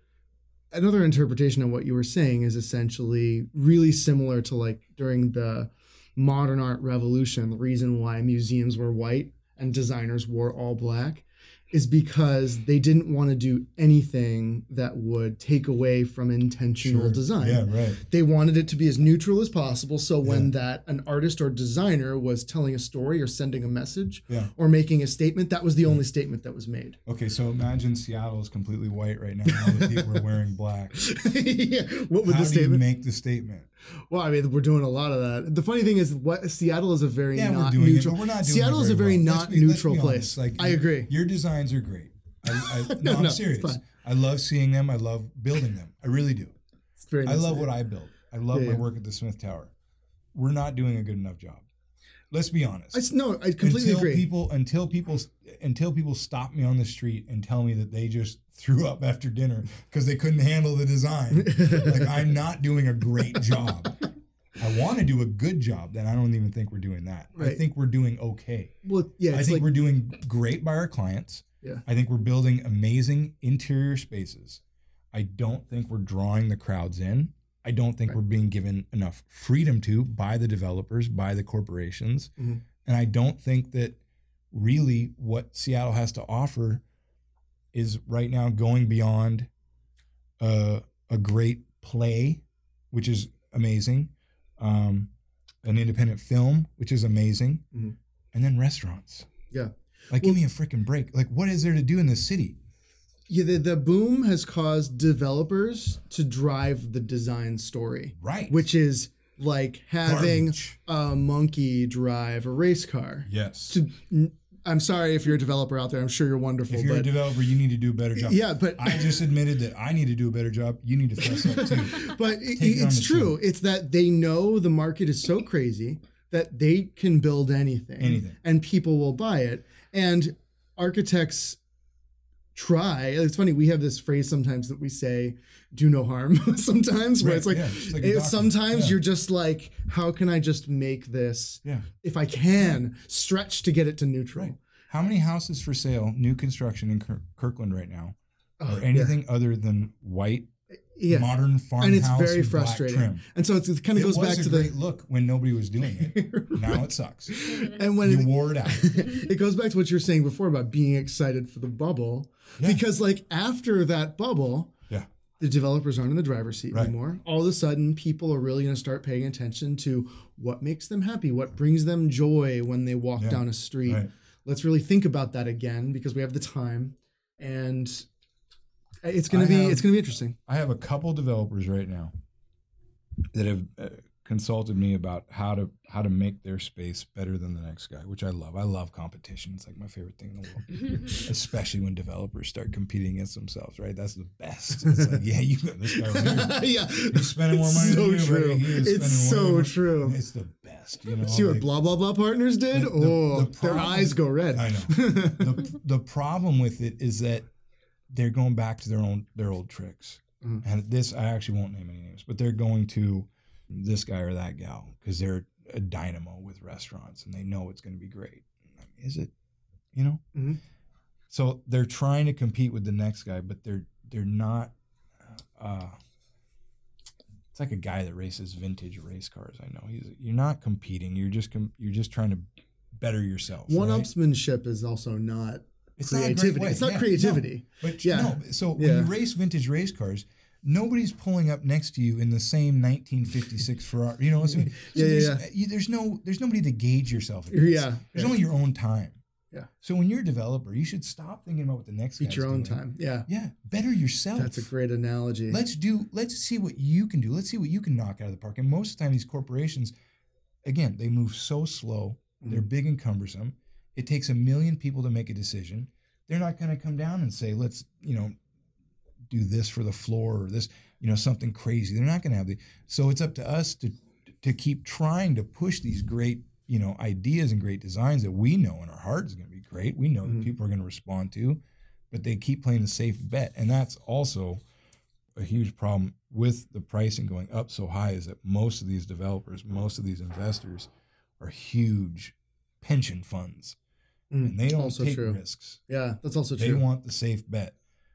another interpretation of what you were saying is essentially really similar to like during the modern art revolution, the reason why museums were white and designers wore all black is because they didn't want to do anything that would take away from intentional Sure. design Yeah. Right. they wanted it to be as neutral as possible so when Yeah. that an artist or designer was telling a story or sending a message Yeah. or making a statement that was the only statement that was made Okay. So imagine Seattle is completely white right now. and All the people are wearing black. [LAUGHS] yeah. what would How the do you statement make the statement? Well i mean we're doing a lot of that the funny thing is what seattle is a very Yeah, not we're doing neutral it, but we're not doing seattle is a very well. not be- neutral place Like i your- agree Your designs are great. I, I, [LAUGHS] no, No, I'm no, serious. I love seeing them. I love building them. I really do. it's very I nice love what. I build. I love Yeah, my yeah. work at the Smith Tower. We're not doing a good enough job. Let's be honest. I no i completely until agree people until people until people stop me on the street and tell me that they just threw up after dinner because they couldn't handle the design. like [LAUGHS] I'm not doing a great job. I want to do a good job, then I don't even think we're doing that. I think we're doing okay. well yeah I think like we're doing great by our clients. Yeah. I think we're building amazing interior spaces. I don't think we're drawing the crowds in. I don't think Right. we're being given enough freedom to by the developers, by the corporations. Mhm. And I don't think that really what Seattle has to offer is right now going beyond uh, a great play, which is amazing, um, an independent film, which is amazing, Mhm. and then restaurants. Yeah. Like, give me a freaking break. Like, what is there to do in this city? Yeah the, the boom has caused developers to drive the design story Right. which is like having Garbage. a monkey drive a race car. Yes. To, I'm sorry if you're a developer out there. I'm sure you're wonderful, if you're a developer, you need to do a better job. yeah, but I just admitted that I need to do a better job. You need to fess up too. [LAUGHS] but it, it's true. It's that they know the market is so crazy that they can build anything, Anything. and people will buy it. And architects try. It's funny. We have this phrase sometimes that we say, "Do no harm." [LAUGHS] sometimes where Right, it's like, yeah, it's like it- sometimes Yeah. you're just like, "How can I just make this?" Yeah. if I can stretch to get it to neutral. Right. How many houses for sale, new construction in Kirkland right now, Oh, are anything other than white, yeah. modern farmhouse and it's very with black frustrating. trim? And so it's, it kind of goes was back a to great the look when nobody was doing it. [LAUGHS] Now it sucks. [LAUGHS] and when You it, wore it out. [LAUGHS] it goes back to what you were saying before about being excited for the bubble Yeah. because like after that bubble Yeah. the developers aren't in the driver's seat Right. anymore all of a sudden people are really going to start paying attention to what makes them happy what brings them joy when they walk Yeah. down a street Right. let's really think about that again because we have the time and it's going I to be have- it's going to be interesting I have a couple developers right now that have uh, consulted me about how to how to make their space better than the next guy, which I love. I love competition. It's like my favorite thing in the world, [LAUGHS] especially when developers start competing against themselves. Right? That's the best. It's like, yeah, you got this guy. Over here. [LAUGHS] yeah He's spending more money so than true buddy. He it's so more- true It's the best. You know, See what like- blah blah blah partners did? The- the- oh, the their problem- eyes go red. I know. [LAUGHS] the the problem with it is that they're going back to their own their old tricks. Mhm. And this I actually won't name any names, but they're going to this guy or that gal because they're a dynamo with restaurants and they know it's going to be great. Is it? You know. Mhm. So they're trying to compete with the next guy, but they're they're not. Uh, it's like a guy that races vintage race cars. I know he's. You're not competing. You're just com- you're just trying to better yourself. One right? upsmanship is also not It's not creativity. way. It's not Yeah, no. creativity. But Yeah. no, so when you race vintage race cars, nobody's pulling up next to you in the same 1956 [LAUGHS] Ferrari. You know what I mean? So Yeah, yeah, there's, yeah. you, there's no there's nobody to gauge yourself. Against. Yeah, There's yeah. only your own time. Yeah. So when you're a developer, you should stop thinking about what the next Beat your own doing. time. Yeah. Yeah, better yourself. That's a great analogy. Let's do. Let's see what you can do. Let's see what you can knock out of the park. And most of the time, these corporations, again, they move so slow. They're Mm-hmm. big and cumbersome. It takes a million people to make a decision. They're not going to come down and say, "Let's, you know, do this for the floor or this, you know, something crazy." They're not going to have the. So it's up to us to to keep trying to push these great, you know, ideas and great designs that we know in our heart is going to be great. We know Mhm. that people are going to respond to, but they keep playing the safe bet, and that's also a huge problem with the pricing going up so high is that most of these developers, most of these investors are huge pension funds Mm, and they don't also take true. risks. Yeah, that's also They true. They want the safe bet.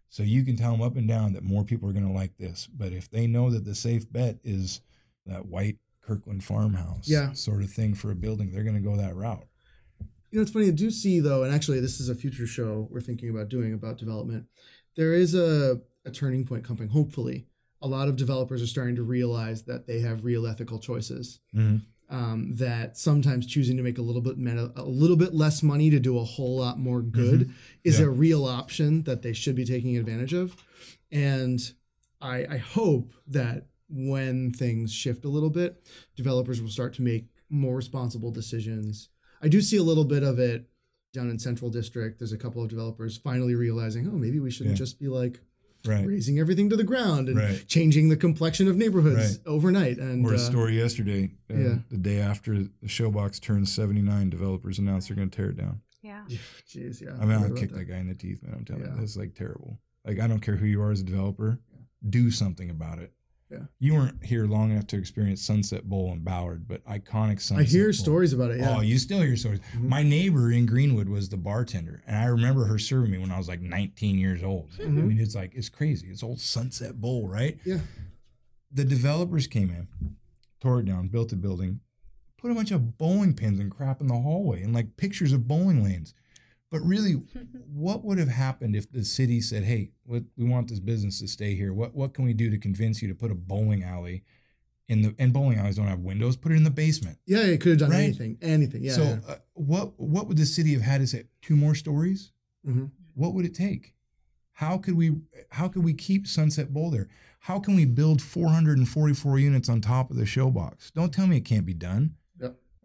So you can tell them up and down that more people are going to like this. But if they know that the safe bet is that white Kirkland farmhouse Yeah. sort of thing for a building, they're going to go that route. You know, it's funny. I do see though, and actually, this is a future show we're thinking about doing about development. There is a, a turning point coming. Hopefully, a lot of developers are starting to realize that they have real ethical choices. Um, that sometimes choosing to make a little bit meta, a little bit less money to do a whole lot more good is Yeah. a real option that they should be taking advantage of. And I, I hope that when things shift a little bit, developers will start to make more responsible decisions. I do see a little bit of it down in Central District. There's a couple of developers finally realizing, oh, maybe we shouldn't Yeah. just be like Right. razing everything to the ground and Right. changing the complexion of neighborhoods Right. overnight. And Or a uh, story yesterday, uh, yeah. the day after the Showbox turns 79, developers announced they're going to tear it down. Yeah. [LAUGHS] Jeez, yeah. I mean, heard I'll kick that. that guy in the teeth, man. I'm telling Yeah. you, that's like terrible. Like, I don't care who you are as a developer, do something about it. Yeah. You weren't here long enough to experience Sunset Bowl in Ballard, but iconic Sunset I hear Bowl. stories about it. Yeah. Oh, you still hear stories. Mhm. My neighbor in Greenwood was the bartender, and I remember her serving me when I was like 19 years old. I Mhm. mean, it's like it's crazy. It's old Sunset Bowl, right? Yeah. The developers came in, tore it down, built a building, put a bunch of bowling pins and crap in the hallway, and like pictures of bowling lanes. But really, [LAUGHS] what would have happened if the city said, "Hey, what, we want this business to stay here. What what can we do to convince you to put a bowling alley in the and bowling alleys don't have windows? Put it in the basement." Yeah, it could have done Right? anything. Anything. Yeah. so yeah. uh, what what would the city have had to say? Two more stories? Mhm. What would it take? How could we how could we keep Sunset Bowl there? How can we build 444 units on top of the showbox? Don't tell me it can't be done.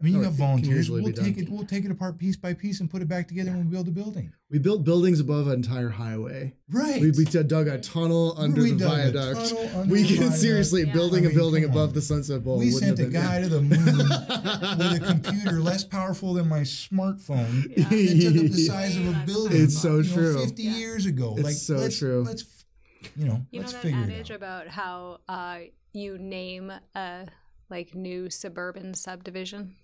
Yep. I mean, you No, got it volunteers. We'll take done. it. We'll take it apart piece by piece and put it back together when we build a building. We built buildings above an entire highway. Right. We, we dug a tunnel under We the dug a viaduct. tunnel under we the can viaduct. seriously Yeah. building I a mean, building above on. the Sunset Bowl. we sent a have been- guy to the moon [LAUGHS] with a computer less powerful than my smartphone [LAUGHS] that took up the size of a building. It's so you know, true. 50 Yeah. years ago. It's like, so let's, true. Let's, you know, You let's that figure adage it out. about how uh, you name a like new suburban subdivision,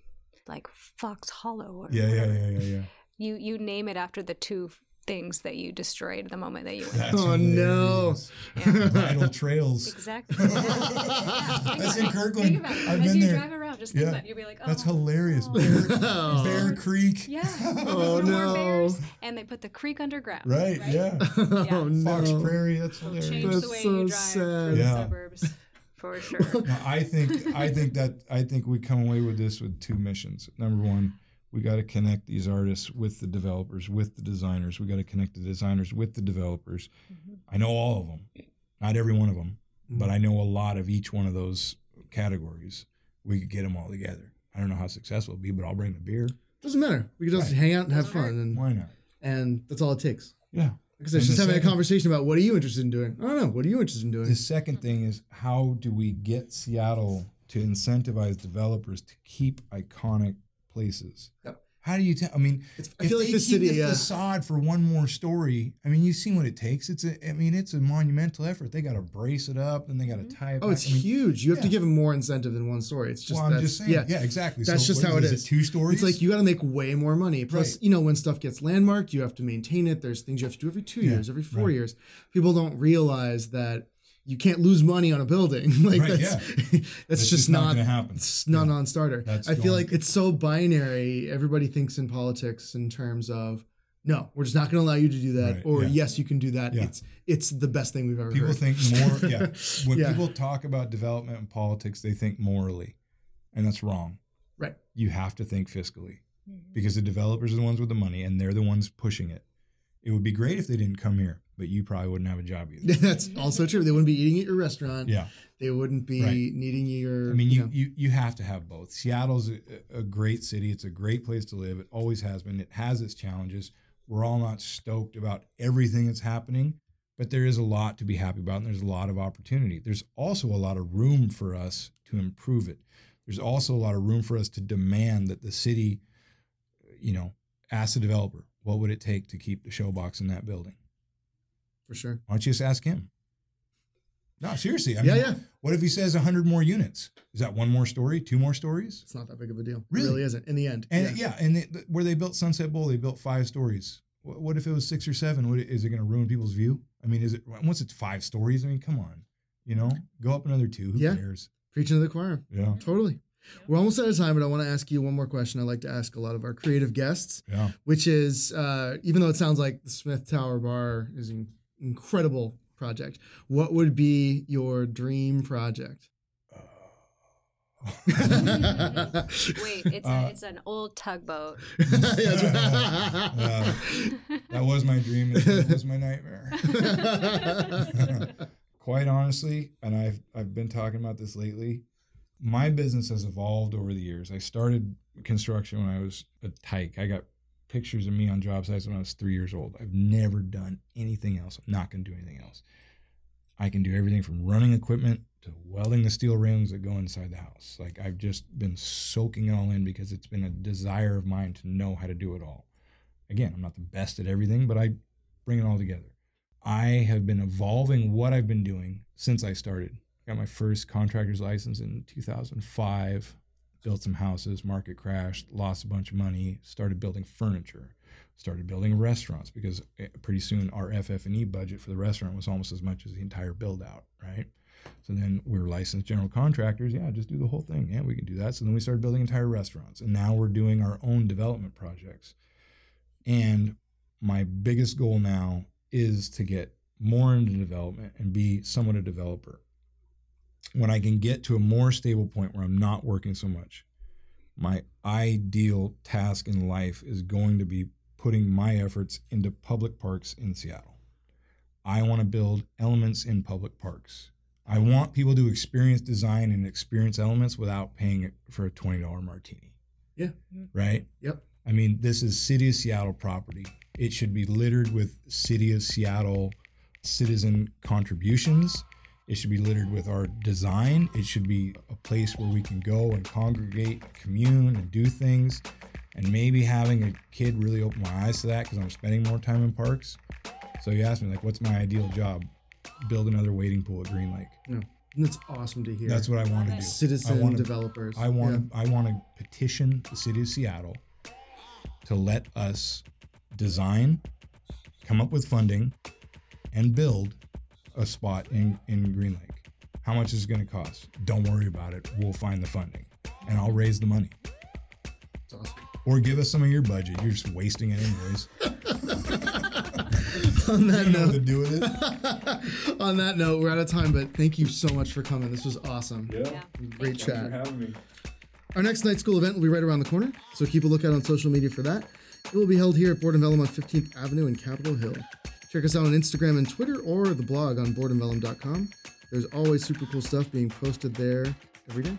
like Fox Hollow or Yeah, yeah, whatever. yeah, yeah, yeah. You you name it after the two things that you destroyed the moment that you went. That's Oh, no. hilarious. Yeah. Vital trails. Exactly. [LAUGHS] That's in Kirkland. Think about it. I've As been you there. drive around, just think Yeah. about it. You'll be like, oh. That's hilarious. oh. [LAUGHS] Bear, [LAUGHS] Oh. Bear Creek. Yeah. Oh, no bears, and they put the creek underground. Right, yeah. oh no. Fox Prairie. That's hilarious. change That's the way so you drive sad. through the Yeah. suburbs, for [LAUGHS] sure. No, I think I think that I think we come away with this with two missions. Number one, we got to connect these artists with the developers, with the designers. We got to connect the designers with the developers. Mhm. I know all of them, not every one of them, Mm-hmm. but I know a lot of each one of those categories. We could get them all together. I don't know how successful it'll be, but I'll bring the beer. Doesn't matter. We can just Right. hang out and have fun, and Why not? and that's all it takes. Yeah. Because I And was just the having a conversation about what are you interested in doing? I don't know. What are you interested in doing? The second thing is how do we get Seattle to incentivize developers to keep iconic places? Yep. How do you tell? I mean, It's- I if feel like they the keep city, the yeah. facade for one more story. I mean, you've seen what it takes. It's a. I mean, it's a monumental effort. They got to brace it up, and they got to mm-hmm. tie it. Oh, back. it's I mean, huge. You have to give them more incentive than one story. It's just well, I'm that's, just saying. yeah. Yeah, exactly. That's So just what how it Is is. it two stories? It's like you got to make way more money. Plus, Right. you know, when stuff gets landmarked, you have to maintain it. There's things you have to do every two Yeah, years, every four right. years. People don't realize that you can't lose money on a building. [LAUGHS] like Right, that's [LAUGHS] that's, That's just, just not not, gonna happen. It's not Yeah. non-starter. That's I feel gone. like it's so binary. Everybody thinks in politics in terms of no, we're just not going to allow you to do that, Right, or yeah. yes, you can do that. Yeah. It's it's the best thing we've ever heard. people heard. think more. [LAUGHS] Yeah, when Yeah. people talk about development and politics, they think morally, and that's wrong. right. You have to think fiscally mm-hmm. because the developers are the ones with the money, and they're the ones pushing it. It would be great if they didn't come here, but you probably wouldn't have a job [LAUGHS] either. That's also true. They wouldn't be eating at your restaurant. Yeah. They wouldn't be Right. needing your. I mean, you, know, you you have to have both. Seattle's a, a great city. It's a great place to live. It always has been. It has its challenges. We're all not stoked about everything that's happening, but there is a lot to be happy about, and there's a lot of opportunity. There's also a lot of room for us to improve it. There's also a lot of room for us to demand that the city, you know, ask the developer, what would it take to keep the showbox in that building? for sure. Why don't you just ask him? No, seriously. I Yeah, mean, yeah. What if he says 100 more units? Is that one more story? Two more stories? It's not that big of a deal. Really? really isn't. In the end. And yeah. yeah, and they, where they built Sunset Bowl, they built five stories. What, what if it was six or seven? What, is it going to ruin people's view? I mean, is it once it's five stories? I mean, come on, you know, go up another two. Who Yeah. cares? Preaching to the choir. Yeah, Totally. We're almost out of time, but I want to ask you one more question. I like to ask a lot of our creative guests, yeah. which is uh, even though it sounds like the Smith Tower Bar is an incredible project, what would be your dream project? [LAUGHS] Wait, it's, Uh, a, it's an old tugboat. [LAUGHS] Uh, that was my dream. It was my nightmare. [LAUGHS] Quite honestly, and I've I've been talking about this lately. My business has evolved over the years. I started construction when I was a tyke. I got pictures of me on job sites when I was three years old. I've never done anything else. I'm not going to do anything else. I can do everything from running equipment to welding the steel railings that go inside the house. Like I've just been soaking it all in because it's been a desire of mine to know how to do it all. Again, I'm not the best at everything, but I bring it all together. I have been evolving what I've been doing since I started. Got my first contractor's license in 2005, built some houses, market crashed, lost a bunch of money, started building furniture, started building restaurants because eh, pretty soon our FF&E budget for the restaurant was almost as much as the entire build out, right? So then we were licensed general contractors. Yeah, just do the whole thing. Yeah, we can do that. So then we started building entire restaurants. And now we're doing our own development projects. And my biggest goal now is to get more into development and be somewhat a developer. When I can get to a more stable point where I'm not working so much, my ideal task in life is going to be putting my efforts into public parks in Seattle. I want to build elements in public parks. I want people to experience design and experience elements without paying for a $20 martini. Yeah. Right? Yep. I mean, this is City of Seattle property. It should be littered with City of Seattle citizen contributions. It should be littered with our design. It should be a place where we can go and congregate, commune, and do things. And maybe having a kid really open my eyes to that because I'm spending more time in parks. So you asked me, like, what's my ideal job? Build another wading pool at Green Lake. No, and that's awesome to hear. That's what I want to do. citizen I wanna- developers. I want to I want to petition the city of Seattle to let us design, come up with funding, and build a spot in in Green Lake. How much is it going to cost? Don't worry about it. We'll find the funding, and I'll raise the money. It's awesome. Or give us some of your budget. You're just wasting it anyways. [LAUGHS] On that You know note, do it. [LAUGHS] on that note, we're out of time. But thank you so much for coming. This was awesome. Yeah. Great chat. For having me. Our next night school event will be right around the corner, so keep a lookout on social media for that. It will be held here at Board and Vellum on 15th Avenue in Capitol Hill. Check us out on Instagram and Twitter or the blog on boardandvellum.com. There's always super cool stuff being posted there every day.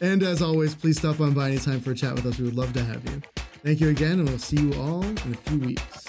And as always, please stop on by anytime for a chat with us. We would love to have you. Thank you again, and we'll see you all in a few weeks.